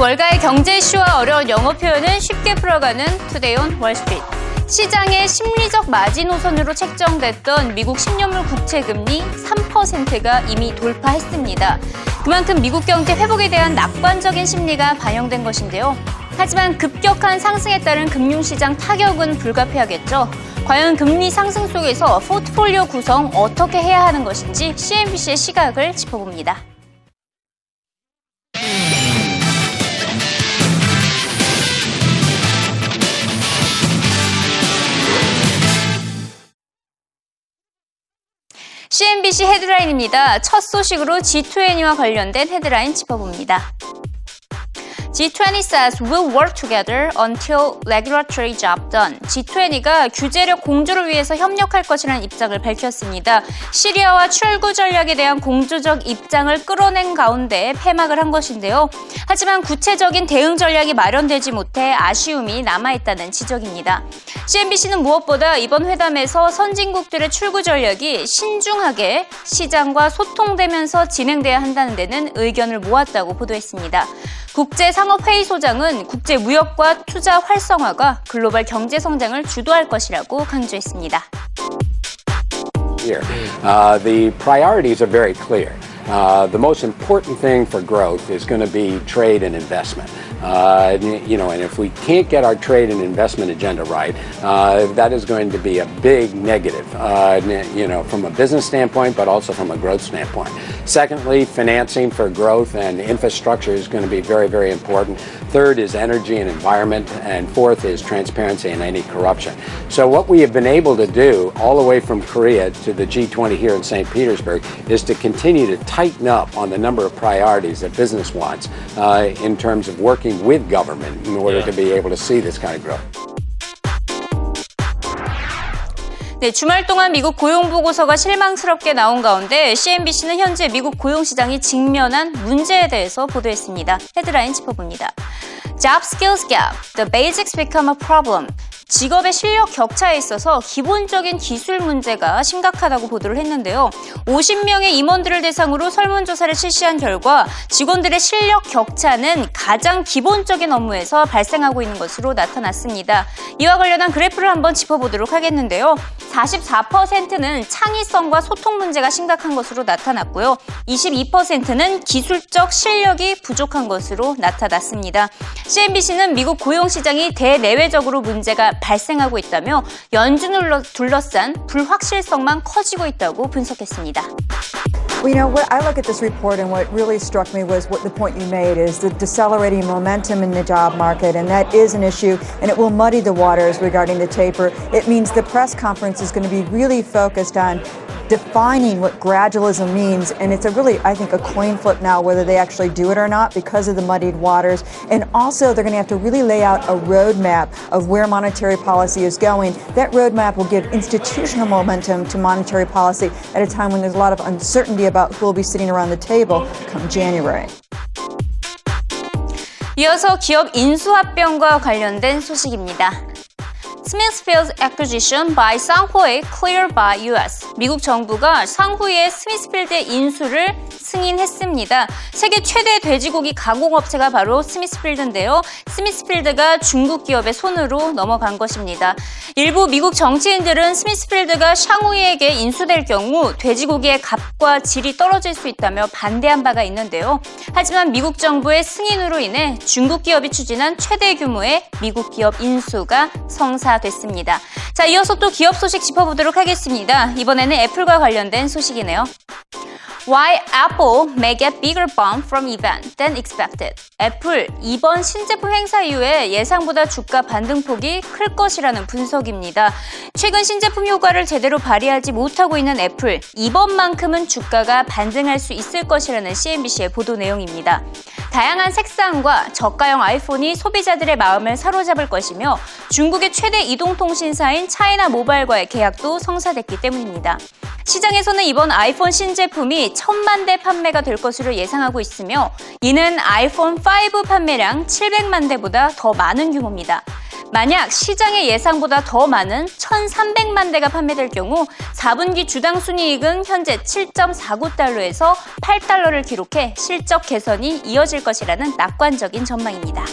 월가의 경제 이슈와 어려운 영어 표현을 쉽게 풀어가는 Today on Wall Street. 시장의 심리적 마지노선으로 책정됐던 미국 10년물 국채금리 3%가 이미 돌파했습니다. 그만큼 미국 경제 회복에 대한 낙관적인 심리가 반영된 것인데요. 하지만 급격한 상승에 따른 금융시장 타격은 불가피하겠죠. 과연 금리 상승 속에서 포트폴리오 구성 어떻게 해야 하는 것인지 CNBC의 시각을 짚어봅니다. CNBC 헤드라인입니다. 첫 소식으로 G20와 관련된 헤드라인 짚어봅니다. G20 says we'll work together until regulatory job done. G20가 규제력 공조를 위해서 협력할 것이라는 입장을 밝혔습니다. 시리아와 출구 전략에 대한 공조적 입장을 끌어낸 가운데 폐막을 한 것인데요. 하지만 구체적인 대응 전략이 마련되지 못해 아쉬움이 남아있다는 지적입니다. CNBC는 무엇보다 이번 회담에서 선진국들의 출구 전략이 신중하게 시장과 소통되면서 진행돼야 한다는 데는 의견을 모았다고 보도했습니다. 국제상업회의소장은 국제무역과 투자 활성화가 글로벌 경제 성장을 주도할 것이라고 강조했습니다. Here. Uh, the priorities are very clear. Uh, the most important thing for growth is going to be trade and investment. Uh, you know, and if we can't get our trade and investment agenda right, uh, that is going to be a big negative, uh, you know, from a business standpoint, but also from a growth standpoint. Secondly, financing for growth and infrastructure is going to be very, very important. Third is energy and environment. And fourth is transparency and any corruption. So what we have been able to do all the way from Korea to the G20 here in St. Petersburg is to continue to tighten up on the number of priorities that business wants uh, in terms of working with government in order yeah. to be able to see this kind of growth. 네, 주말 동안 미국 고용 보고서가 실망스럽게 나온 가운데 CNBC는 현재 미국 고용 시장이 직면한 문제에 대해서 보도했습니다. 헤드라인 짚어봅니다. Job skills gap. The basics become a problem. 직업의 실력 격차에 있어서 기본적인 기술 문제가 심각하다고 보도를 했는데요. 50명의 임원들을 대상으로 설문조사를 실시한 결과 직원들의 실력 격차는 가장 기본적인 업무에서 발생하고 있는 것으로 나타났습니다. 이와 관련한 그래프를 한번 짚어보도록 하겠는데요. 44%는 창의성과 소통 문제가 심각한 것으로 나타났고요. 22%는 기술적 실력이 부족한 것으로 나타났습니다. CNBC는 미국 고용시장이 대내외적으로 문제가 발생하고 있다며 연준을 둘러싼 불확실성만 커지고 있다고 분석했습니다. Well, you know, what I look at this report and what really struck me was what the point you made is the decelerating momentum in the job market, and that is an issue, and it will muddy the waters regarding the taper. It means the press conference is going to be really focused on defining what gradualism means. And it's a really, I think, a coin flip now whether they actually do it or not because of the muddied waters. And also, they're going to have to really lay out a roadmap of where monetary policy is going. That roadmap will give institutional momentum to monetary policy at a time when there's a lot of uncertainty about who will be sitting around the table come January. 이어서 기업 인수합병과 관련된 소식입니다. Smithfield acquisition by Shuanghui cleared by US. 미국 정부가 솽후이의 스미스필드의 인수를 승인했습니다. 세계 최대 돼지고기 가공업체가 바로 스미스필드인데요. 스미스필드가 중국 기업의 손으로 넘어간 것입니다. 일부 미국 정치인들은 스미스필드가 솽후이에게 인수될 경우 돼지고기의 값과 질이 떨어질 수 있다며 반대한 바가 있는데요. 하지만 미국 정부의 승인으로 인해 중국 기업이 추진한 최대 규모의 미국 기업 인수가 성사 됐습니다. 자, 이어서 또 기업 소식 짚어보도록 하겠습니다. 이번에는 애플과 관련된 소식이네요. Why Apple may get bigger bump from event than expected. 애플 이번 신제품 행사 이후에 예상보다 주가 반등폭이 클 것이라는 분석입니다. 최근 신제품 효과를 제대로 발휘하지 못하고 있는 애플 이번만큼은 주가가 반등할 수 있을 것이라는 CNBC의 보도 내용입니다. 다양한 색상과 저가형 아이폰이 소비자들의 마음을 사로잡을 것이며 중국의 최대 이동통신사인 차이나 모바일과의 계약도 성사됐기 때문입니다. 시장에서는 이번 아이폰 신제품이 천만 대 판매가 될 것으로 예상하고 있으며 이는 아이폰 5 판매량 700만 대보다 더 많은 규모입니다. 만약 시장의 예상보다 더 많은 1,300만 대가 판매될 경우 4분기 주당 순이익은 현재 7.49달러에서 8달러를 기록해 실적 개선이 이어질 것이라는 낙관적인 전망입니다.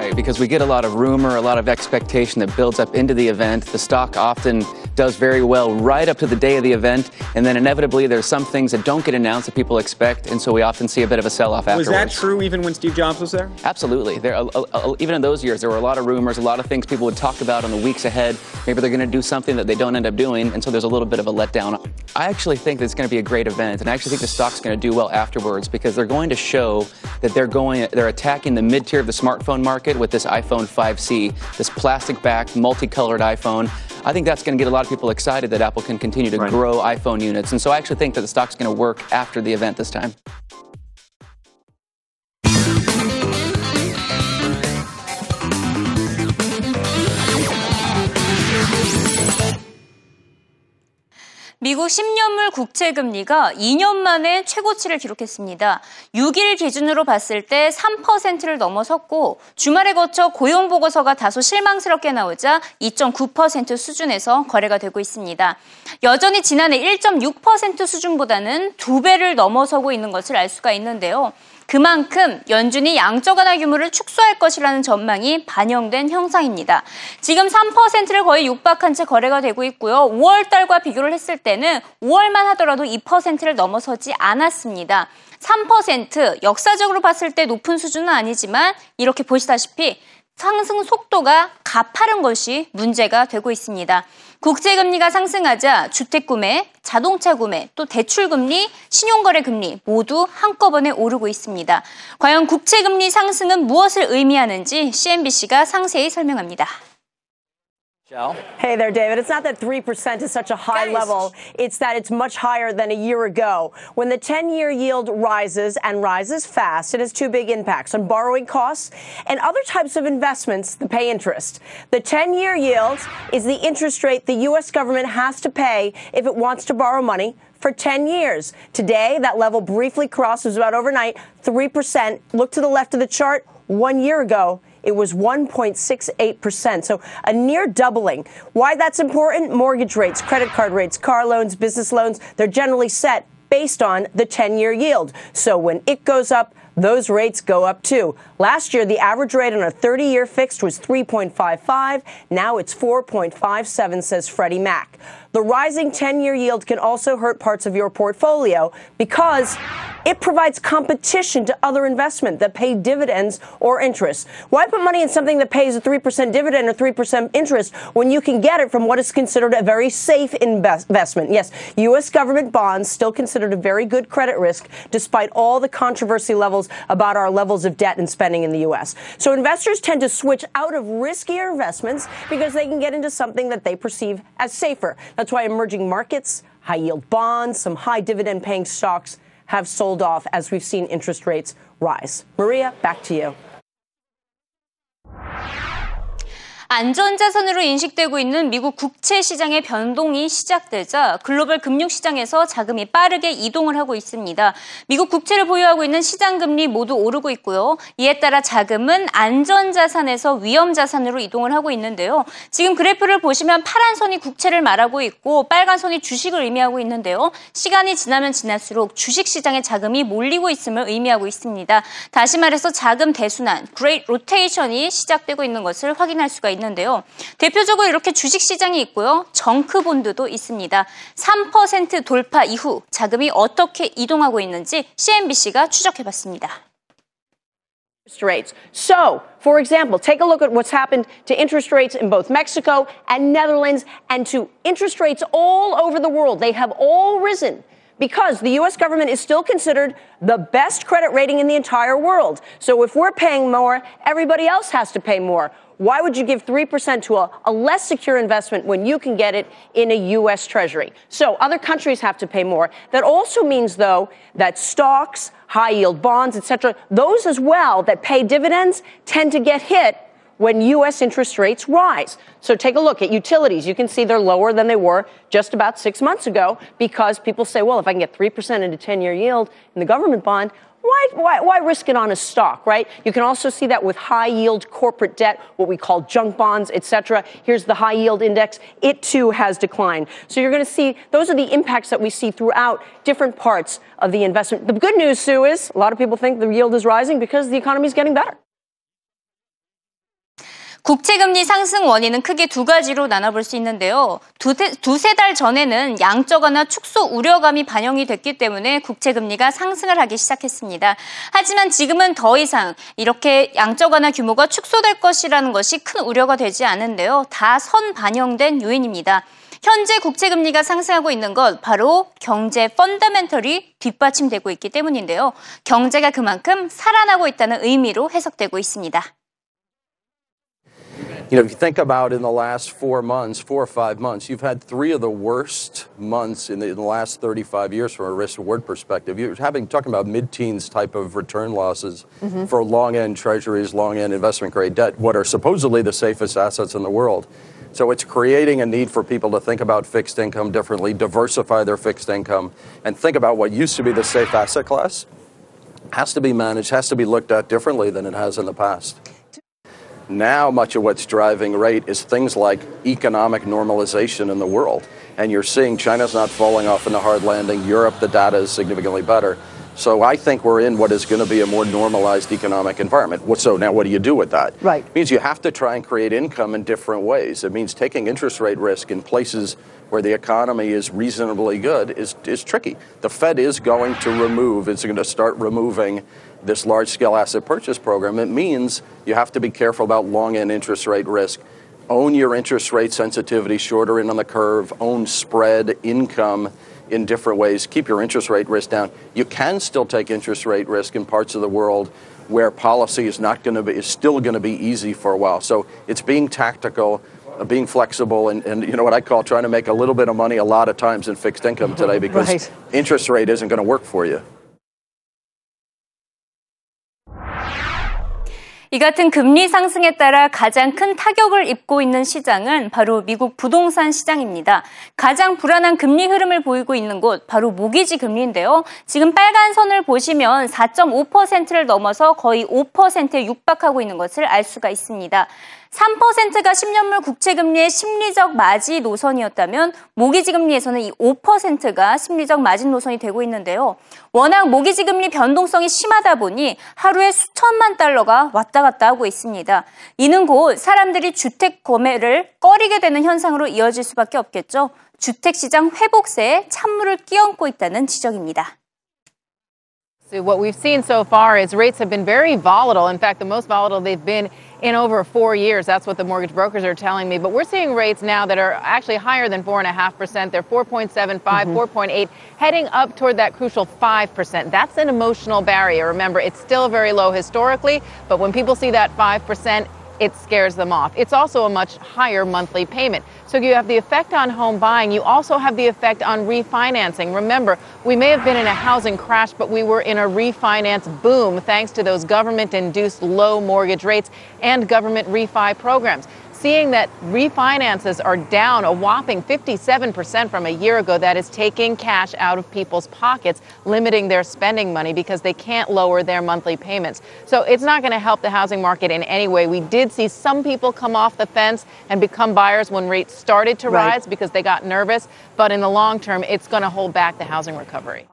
Right, because we get a lot of rumor, a lot of expectation that builds up into the event. The stock often does very well right up to the day of the event, and then inevitably there's some things that don't get announced that people expect, and so we often see a bit of a sell-off afterwards. Was that true even when Steve Jobs was there? Absolutely. There, uh, uh, even in those years, there were a lot of rumors, a lot of things people would talk about in the weeks ahead. Maybe they're going to do something that they don't end up doing, and so there's a little bit of a letdown. I actually think that it's going to be a great event, and I actually think the stock's going to do well afterwards because they're going to show that they're going, they're attacking the mid tier of the smartphone market with this iPhone 5C, this plastic-backed, multicolored iPhone. I think that's going to get a lot of people excited that Apple can continue to Right. grow iPhone units, and so I actually think that the stock's going to work after the event this time. 미국 10년물 국채 금리가 2년 만에 최고치를 기록했습니다. 6일 기준으로 봤을 때 3%를 넘어섰고 주말에 거쳐 고용 보고서가 다소 실망스럽게 나오자 2.9% 수준에서 거래가 되고 있습니다. 여전히 지난해 1.6% 수준보다는 두 배를 넘어서고 있는 것을 알 수가 있는데요. 그만큼 연준이 양적 완화 규모를 축소할 것이라는 전망이 반영된 형상입니다. 지금 3%를 거의 육박한 채 거래가 되고 있고요. 5월 달과 비교를 했을 때는 5월만 하더라도 2%를 넘어서지 않았습니다. 3% 역사적으로 봤을 때 높은 수준은 아니지만 이렇게 보시다시피 상승 속도가 가파른 것이 문제가 되고 있습니다. 국채 금리가 상승하자 주택 구매, 자동차 구매, 또 대출 금리, 신용거래 금리 모두 한꺼번에 오르고 있습니다. 과연 국채 금리 상승은 무엇을 의미하는지 CNBC가 상세히 설명합니다. Hey there, David. It's not that 3% is such a high level. It's that it's much higher than a year ago. When the 10 year yield rises and rises fast, it has two big impacts on borrowing costs and other types of investments that pay interest. The 10 year yield is the interest rate the U.S. government has to pay if it wants to borrow money for 10 years. Today, that level briefly crossed, it was about overnight, 3%. Look to the left of the chart. One year ago, it was 1.68%. So a near doubling. Why that's important? Mortgage rates, credit card rates, car loans, business loans, they're generally set based on the 10 year yield. So when it goes up, those rates go up too. Last year, the average rate on a 30 year fixed was 3.55. Now it's 4.57, says Freddie Mac. The rising 10 year yield can also hurt parts of your portfolio because it provides competition to other investment that pay dividends or interest. Why put money in something that pays a 3% dividend or 3% interest when you can get it from what is considered a very safe invest- investment? Yes, U.S. government bonds still considered a very good credit risk despite all the controversy levels about our levels of debt and spending in the U.S. So investors tend to switch out of riskier investments because they can get into something that they perceive as safer. That's why emerging markets, high yield bonds, some high dividend paying stocks have sold off as we've seen interest rates rise. Maria, back to you. 안전자산으로 인식되고 있는 미국 국채 시장의 변동이 시작되자 글로벌 금융시장에서 자금이 빠르게 이동을 하고 있습니다. 미국 국채를 보유하고 있는 시장금리 모두 오르고 있고요. 이에 따라 자금은 안전자산에서 위험자산으로 이동을 하고 있는데요. 지금 그래프를 보시면 파란 선이 국채를 말하고 있고 빨간 선이 주식을 의미하고 있는데요. 시간이 지나면 지날수록 주식시장에 자금이 몰리고 있음을 의미하고 있습니다. 다시 말해서 자금 대순환, Great Rotation이 시작되고 있는 것을 확인할 수가 있습니다. 있는데요. 대표적으로 이렇게 주식 시장이 있고요. 정크 본드도 있습니다. 3% 돌파 이후 자금이 어떻게 이동하고 있는지 CNBC가 추적해 봤습니다. rates. So, for example, take a look at what's happened to interest rates in both Mexico and Netherlands and to interest rates all over the world. They have all risen because the U.S. government is still considered the best credit rating in the entire world. So if we're paying more, everybody else has to pay more. Why would you give 3% to a, a, less secure investment when you can get it in a U.S. Treasury? So other countries have to pay more. That also means, though, that stocks, high yield bonds, etc., those as well that pay dividends tend to get hit when U.S. interest rates rise. So take a look at utilities. You can see they're lower than they were just about six months ago because people say, well, if I can get 3% into 10 year yield in the government bond, why, why, why risk it on a stock, right? You can also see that with high yield corporate debt, what we call junk bonds, et cetera. Here's the high yield index. It too has declined. So you're going to see those are the impacts that we see throughout different parts of the investment. The good news, Sue, is a lot of people think the yield is rising because the economy is getting better. 국채금리 상승 원인은 크게 두 가지로 나눠볼 수 있는데요. 두세 달 전에는 양적 완화 축소 우려감이 반영이 됐기 때문에 국채금리가 상승을 하기 시작했습니다. 하지만 지금은 더 이상 이렇게 양적 완화 규모가 축소될 것이라는 것이 큰 우려가 되지 않은데요. 다 선 반영된 요인입니다. 현재 국채금리가 상승하고 있는 것 바로 경제 펀더멘털이 뒷받침되고 있기 때문인데요. 경제가 그만큼 살아나고 있다는 의미로 해석되고 있습니다. You know, if you think about in the last four months, four or five months, you've had three of the worst months in the, in the last 35 years from a risk reward perspective. You're having talking about mid-teens type of return losses mm-hmm. for long-end treasuries, long-end investment-grade debt, what are supposedly the safest assets in the world. So it's creating a need for people to think about fixed income differently, diversify their fixed income, and think about what used to be the safe asset class has to be managed, has to be looked at differently than it has in the past. Now, much of what's driving rate is things like economic normalization in the world. And you're seeing China's not falling off in the hard landing. Europe, the data is significantly better. So I think we're in what is going to be a more normalized economic environment. So now what do you do with that? Right. It means you have to try and create income in different ways. It means taking interest rate risk in places where the economy is reasonably good is, is tricky. The Fed is going to remove, it's going to start removing this large scale asset purchase program, it means you have to be careful about long end interest rate risk. Own your interest rate sensitivity shorter in on the curve, own spread, income in different ways, keep your interest rate risk down. You can still take interest rate risk in parts of the world where policy is not going to be is still going to be easy for a while. So it's being tactical, being flexible, and, and you know what I call trying to make a little bit of money a lot of times in fixed income today because right. interest rate isn't going to work for you. 이 같은 금리 상승에 따라 가장 큰 타격을 입고 있는 시장은 바로 미국 부동산 시장입니다. 가장 불안한 금리 흐름을 보이고 있는 곳 바로 모기지 금리인데요. 지금 빨간 선을 보시면 4.5%를 넘어서 거의 5%에 육박하고 있는 것을 알 수가 있습니다. 3%가 10년물 국채금리의 심리적 마지 노선이었다면 모기지금리에서는 이 5%가 심리적 마진 노선이 되고 있는데요. 워낙 모기지금리 변동성이 심하다 보니 하루에 수천만 달러가 왔다 갔다 하고 있습니다. 이는 곧 사람들이 주택 구매를 꺼리게 되는 현상으로 이어질 수밖에 없겠죠. 주택시장 회복세에 찬물을 끼얹고 있다는 지적입니다. What we've seen so far is rates have been very volatile. In fact, the most volatile they've been in over four years. That's what the mortgage brokers are telling me. But we're seeing rates now that are actually higher than 4.5%. They're 4.75, mm-hmm. 4.8, heading up toward that crucial 5%. That's an emotional barrier. Remember, it's still very low historically, but when people see that 5%, it scares them off. It's also a much higher monthly payment. So you have the effect on home buying. You also have the effect on refinancing. Remember, we may have been in a housing crash, but we were in a refinance boom thanks to those government induced low mortgage rates and government refi programs seeing that refinances are down a whopping 57% from a year ago. That is taking cash out of people's pockets, limiting their spending money because they can't lower their monthly payments. So it's not going to help the housing market in any way. We did see some people come off the fence and become buyers when rates started to right. rise because they got nervous. But in the long term, it's going to hold back the housing recovery.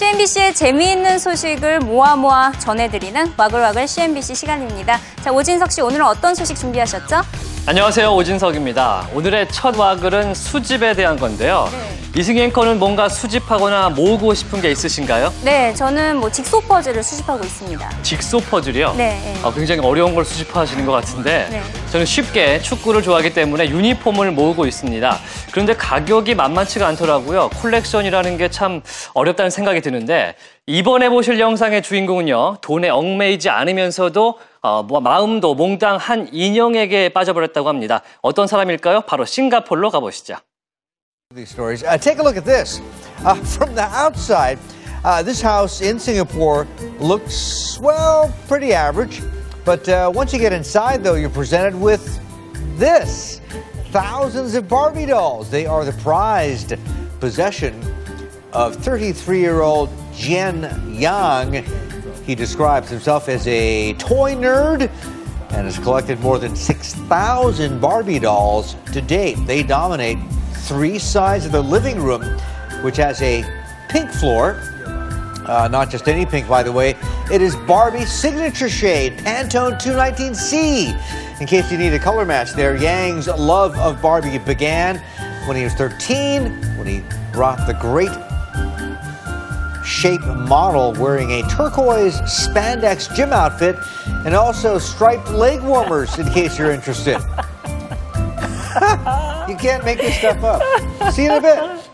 CNBC의 재미있는 소식을 모아 모아 전해드리는 와글와글 CNBC 시간입니다. 자, 오진석 씨 오늘은 어떤 소식 준비하셨죠? 안녕하세요. 오진석입니다. 오늘의 첫 와글은 수집에 대한 건데요. 네. 이승희 앵커는 뭔가 수집하거나 모으고 싶은 게 있으신가요? 네, 저는 뭐 직소 퍼즐을 수집하고 있습니다. 직소 퍼즐이요? 네. 네. 아, 굉장히 어려운 걸 수집하시는 것 같은데 네. 저는 쉽게 축구를 좋아하기 때문에 유니폼을 모으고 있습니다. 그런데 가격이 만만치가 않더라고요. 콜렉션이라는 게 참 어렵다는 생각이 드는데 이번에 보실 영상의 주인공은요. 돈에 얽매이지 않으면서도 어, 뭐 마음도 몽땅 한 인형에게 빠져버렸다고 합니다. 어떤 사람일까요? 바로 싱가폴로 가보시죠. These stories. Uh, take a look at this. Uh, from the outside, uh, this house in Singapore looks, well, pretty average. But uh, once you get inside, though, you're presented with this thousands of Barbie dolls. They are the prized possession of 33 year old Jian Yang. He describes himself as a toy nerd and has collected more than 6,000 Barbie dolls to date. They dominate three sides of the living room, which has a pink floor. Uh, not just any pink, by the way. It is Barbie's signature shade, Pantone 219C. In case you need a color match there, Yang's love of Barbie began when he was 13, when he brought the great shape model wearing a turquoise spandex gym outfit and also striped leg warmers in case you're interested. you can't make this stuff up. See you in a bit.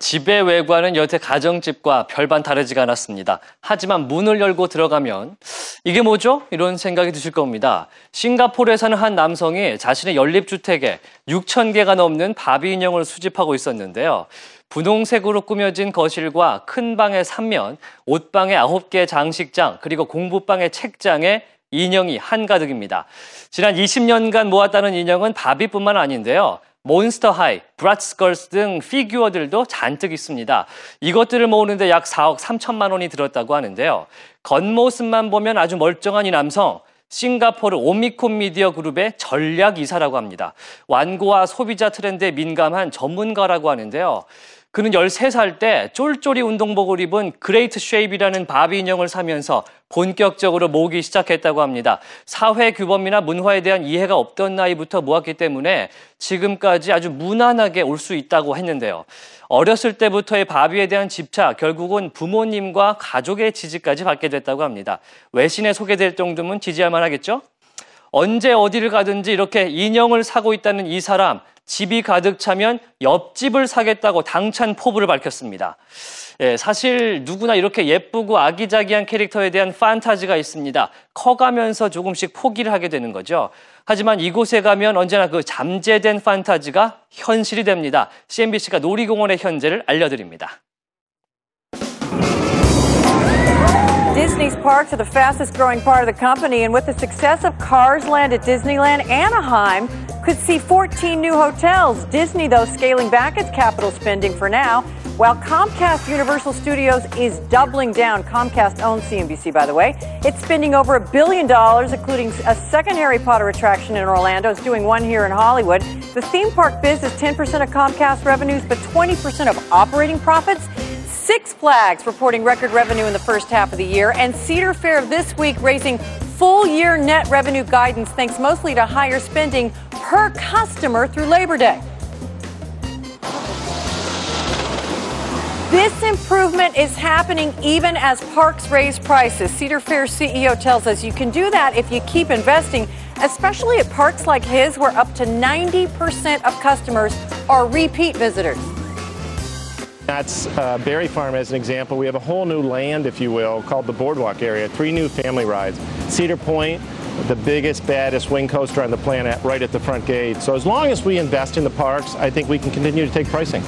집의 외관은 여태 가정집과 별반 다르지가 않았습니다. 하지만 문을 열고 들어가면 이게 뭐죠? 이런 생각이 드실 겁니다. 싱가포르에 사는 한 남성이 자신의 연립주택에 6천 개가 넘는 바비 인형을 수집하고 있었는데요. 분홍색으로 꾸며진 거실과 큰 방의 3면, 옷방의 9개 장식장, 그리고 공부방의 책장에 인형이 한가득입니다. 지난 20년간 모았다는 인형은 바비뿐만 아닌데요. 몬스터 하이, 브라츠걸스 등 피규어들도 잔뜩 있습니다. 이것들을 모으는데 약 4억 3천만 원이 들었다고 하는데요. 겉모습만 보면 아주 멀쩡한 이 남성, 싱가포르 오미콘 미디어 그룹의 전략 이사라고 합니다. 광고와 소비자 트렌드에 민감한 전문가라고 하는데요. 그는 13살 때 쫄쫄이 운동복을 입은 Great Shape이라는 바비 인형을 사면서 본격적으로 모으기 시작했다고 합니다. 사회 규범이나 문화에 대한 이해가 없던 나이부터 모았기 때문에 지금까지 아주 무난하게 올 수 있다고 했는데요. 어렸을 때부터의 바비에 대한 집착, 결국은 부모님과 가족의 지지까지 받게 됐다고 합니다. 외신에 소개될 정도면 지지할 만하겠죠? 언제 어디를 가든지 이렇게 인형을 사고 있다는 이 사람, 집이 가득 차면 옆집을 사겠다고 당찬 포부를 밝혔습니다. 예, 사실 누구나 이렇게 예쁘고 아기자기한 캐릭터에 대한 판타지가 있습니다. 커가면서 조금씩 포기를 하게 되는 거죠. 하지만 이곳에 가면 언제나 그 잠재된 판타지가 현실이 됩니다. CNBC가 놀이공원의 현재를 알려드립니다. Disney's parks are the fastest growing part of the company, and with the success of Cars Land at Disneyland, Anaheim could see 14 new hotels. Disney, though, scaling back its capital spending for now, while Comcast Universal Studios is doubling down. Comcast owns CNBC, by the way. It's spending over a billion dollars, including a second Harry Potter attraction in Orlando. It's doing one here in Hollywood. The theme park biz is 10% of Comcast revenues, but 20% of operating profits. Six Flags reporting record revenue in the first half of the year, and Cedar Fair this week raising full year net revenue guidance thanks mostly to higher spending per customer through Labor Day. This improvement is happening even as parks raise prices. Cedar Fair CEO tells us you can do that if you keep investing, especially at parks like his, where up to 90% of customers are repeat visitors. That's uh, Berry Farm as an example. We have a whole new land, if you will, called the Boardwalk area. Three new family rides. Cedar Point, the biggest, baddest wing coaster on the planet, right at the front gate. So as long as we invest in the parks, I think we can continue to take pricing.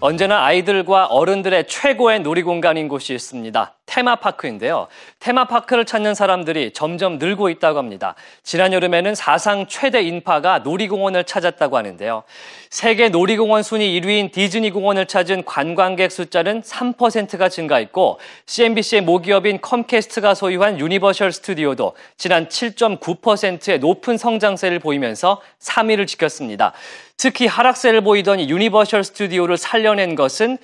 언제나 아이들과 어른들의 최고의 놀이공간인 곳이 있습니다. 테마파크인데요. 테마파크를 찾는 사람들이 점점 늘고 있다고 합니다. 지난 여름에는 사상 최대 인파가 놀이공원을 찾았다고 하는데요. 세계 놀이공원 순위 1위인 디즈니 공원을 찾은 관광객 숫자는 3%가 증가했고 CNBC의 모기업인 컴캐스트가 소유한 유니버셜 스튜디오도 지난 7.9%의 높은 성장세를 보이면서 3위를 지켰습니다. 특히 하락세를 보이던 유니버셜 스튜디오를 살려낸 것은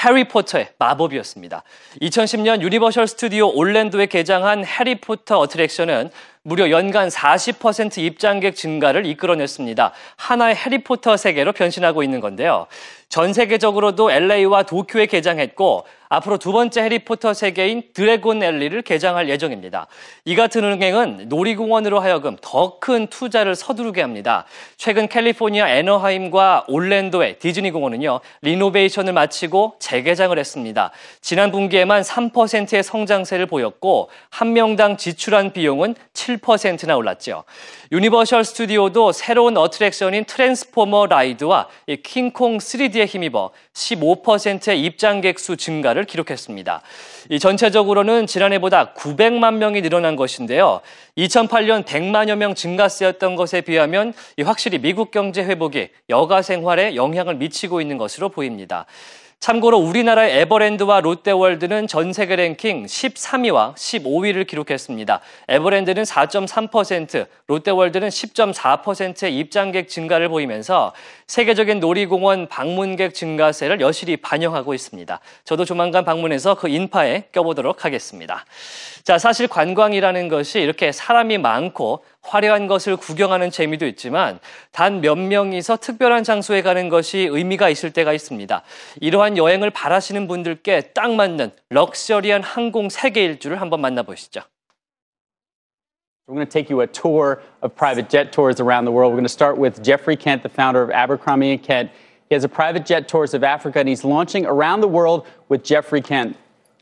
해리포터의 마법이었습니다. 2010년 유니버셜 스튜디오 올랜도에 개장한 해리포터 어트랙션은 무려 연간 40% 입장객 증가를 이끌어냈습니다. 하나의 해리포터 세계로 변신하고 있는 건데요. 전 세계적으로도 LA와 도쿄에 개장했고 앞으로 두 번째 해리포터 세계인 다이애건 앨리를 개장할 예정입니다. 이 같은 흥행은 놀이공원으로 하여금 더 큰 투자를 서두르게 합니다. 최근 캘리포니아 애너하임과 올랜도의 디즈니 공원은요, 리노베이션을 마치고 재개장을 했습니다. 지난 분기에만 3%의 성장세를 보였고, 한 명당 지출한 비용은 7%나 올랐죠. 유니버셜 스튜디오도 새로운 어트랙션인 트랜스포머 라이드와 킹콩 3D 에 힘입어 15%의 입장객 수 증가를 기록했습니다. 이 전체적으로는 지난해보다 900만 명이 늘어난 것인데요. 2008년 100만여 명 증가세였던 것에 비하면 확실히 미국 경제 회복이 여가 생활에 영향을 미치고 있는 것으로 보입니다. 참고로 우리나라의 에버랜드와 롯데월드는 전 세계 랭킹 13위와 15위를 기록했습니다. 에버랜드는 4.3%, 롯데월드는 10.4%의 입장객 증가를 보이면서 세계적인 놀이공원 방문객 증가세를 여실히 반영하고 있습니다. 저도 조만간 방문해서 그 인파에 껴보도록 하겠습니다. 자, 사실 관광이라는 것이 이렇게 사람이 많고 화려한 것을 구경하는 재미도 있지만 단 몇 명이서 특별한 장소에 가는 것이 의미가 있을 때가 있습니다. 이러한 여행을 바라시는 분들께 딱 맞는 럭셔리한 항공 세계 일주를 한번 만나보시죠. We're going to take you a tour of private jet tours around the world. We're going to start with Jeffrey Kent, the founder of Abercrombie & Kent. He has a private jet tours of Africa, and he's launching around the world with Jeffrey Kent.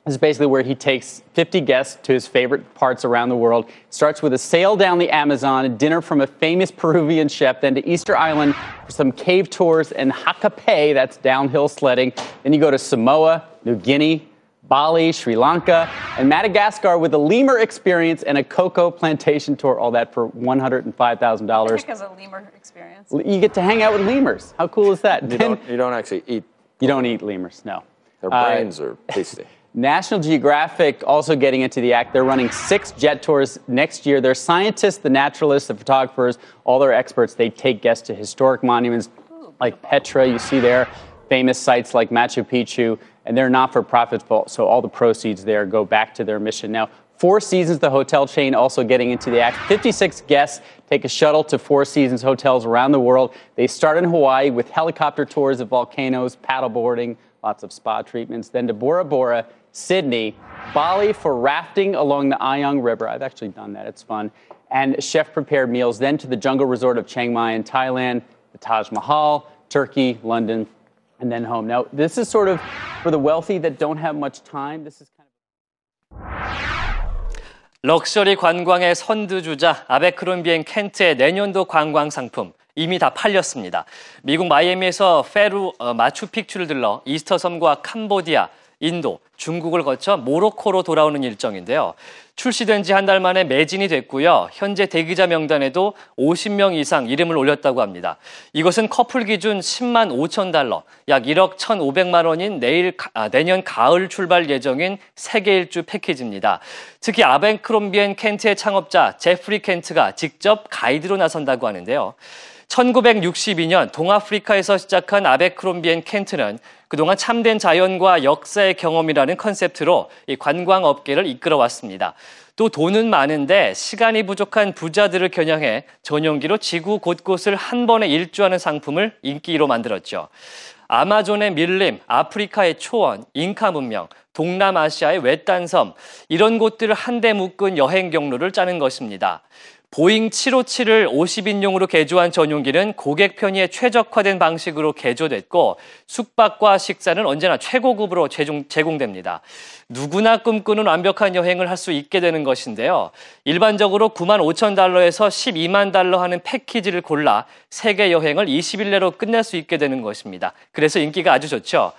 This is basically where he takes 50 guests to his favorite parts around the world. Starts with a sail down the Amazon, a dinner from a famous Peruvian chef, then to Easter Island for some cave tours and Hakape, that's downhill sledding. Then you go to Samoa, New Guinea, Bali, Sri Lanka, and Madagascar with a lemur experience and a cocoa plantation tour. All that for $105,000. Because a lemur experience. You get to hang out with lemurs. How cool is that? You don't, you don't actually eat. You don't eat lemurs, no. Their Uh, brains are tasty. National Geographic also getting into the act. They're running six jet tours next year. Their scientists, the naturalists, the photographers, all their experts, they take guests to historic monuments like Petra, you see there, famous sites like Machu Picchu, and they're not for profit, so all the proceeds there go back to their mission. Now, Four Seasons, the hotel chain, also getting into the act. 56 guests take a shuttle to Four Seasons hotels around the world. They start in Hawaii with helicopter tours of volcanoes, paddleboarding, lots of spa treatments. Then to Bora Bora, Sydney, Bali for rafting along the Ayong River. I've actually done that, it's fun. And chef prepared meals. Then to the jungle resort of Chiang Mai in Thailand, the Taj Mahal, Turkey, London, and then home. Now, this is sort of for the wealthy that don't have much time. This is kind 럭셔리 관광의 선두주자 아베크론비 앤 켄트의 내년도 관광 상품 이미 다 팔렸습니다. 미국 마이애미에서 페루 어, 마추픽추를 들러 이스터 섬과 캄보디아, 인도, 중국을 거쳐 모로코로 돌아오는 일정인데요. 출시된 지 한 달 만에 매진이 됐고요. 현재 대기자 명단에도 50명 이상 이름을 올렸다고 합니다. 이것은 커플 기준 10만 5천 달러, 약 1억 1,500만 원인 내일 아, 내년 가을 출발 예정인 세계 일주 패키지입니다. 특히 애버크롬비 앤 켄트의 창업자 제프리 켄트가 직접 가이드로 나선다고 하는데요. 1962년 동아프리카에서 시작한 아베크롬비엔 켄트는 그동안 참된 자연과 역사의 경험이라는 컨셉트로 이 관광 업계를 이끌어왔습니다. 또 돈은 많은데 시간이 부족한 부자들을 겨냥해 전용기로 지구 곳곳을 한 번에 일주하는 상품을 인기로 만들었죠. 아마존의 밀림, 아프리카의 초원, 잉카 문명, 동남아시아의 외딴 섬 이런 곳들을 한데 묶은 여행 경로를 짜는 것입니다. 보잉 757을 50인용으로 개조한 전용기는 고객 편의에 최적화된 방식으로 개조됐고 숙박과 식사는 언제나 최고급으로 제공, 됩니다 누구나 꿈꾸는 완벽한 여행을 할 수 있게 되는 것인데요. 일반적으로 9만 5천 달러에서 12만 달러 하는 패키지를 골라 세계 여행을 20일 내로 끝낼 수 있게 되는 것입니다. 그래서 인기가 아주 좋죠.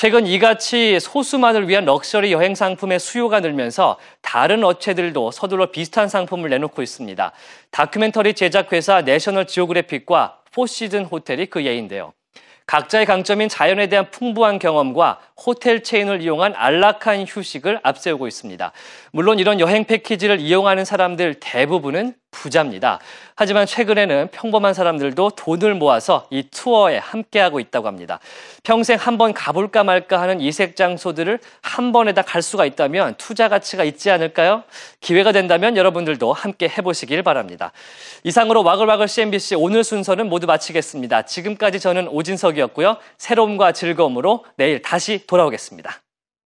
최근 이같이 소수만을 위한 럭셔리 여행 상품의 수요가 늘면서 다른 업체들도 서둘러 비슷한 상품을 내놓고 있습니다. 다큐멘터리 제작회사 내셔널 지오그래픽과 포시즌 호텔이 그 예인데요. 각자의 강점인 자연에 대한 풍부한 경험과 호텔 체인을 이용한 안락한 휴식을 앞세우고 있습니다. 물론 이런 여행 패키지를 이용하는 사람들 대부분은 부자입니다. 하지만 최근에는 평범한 사람들도 돈을 모아서 이 투어에 함께하고 있다고 합니다. 평생 한번 가볼까 말까 하는 이색 장소들을 한 번에 다 갈 수가 있다면 투자 가치가 있지 않을까요? 기회가 된다면 여러분들도 함께 해보시길 바랍니다. 이상으로 와글와글 CNBC 오늘 순서는 모두 마치겠습니다. 지금까지 저는 오진석이었고요. 새로움과 즐거움으로 내일 다시 돌아오겠습니다.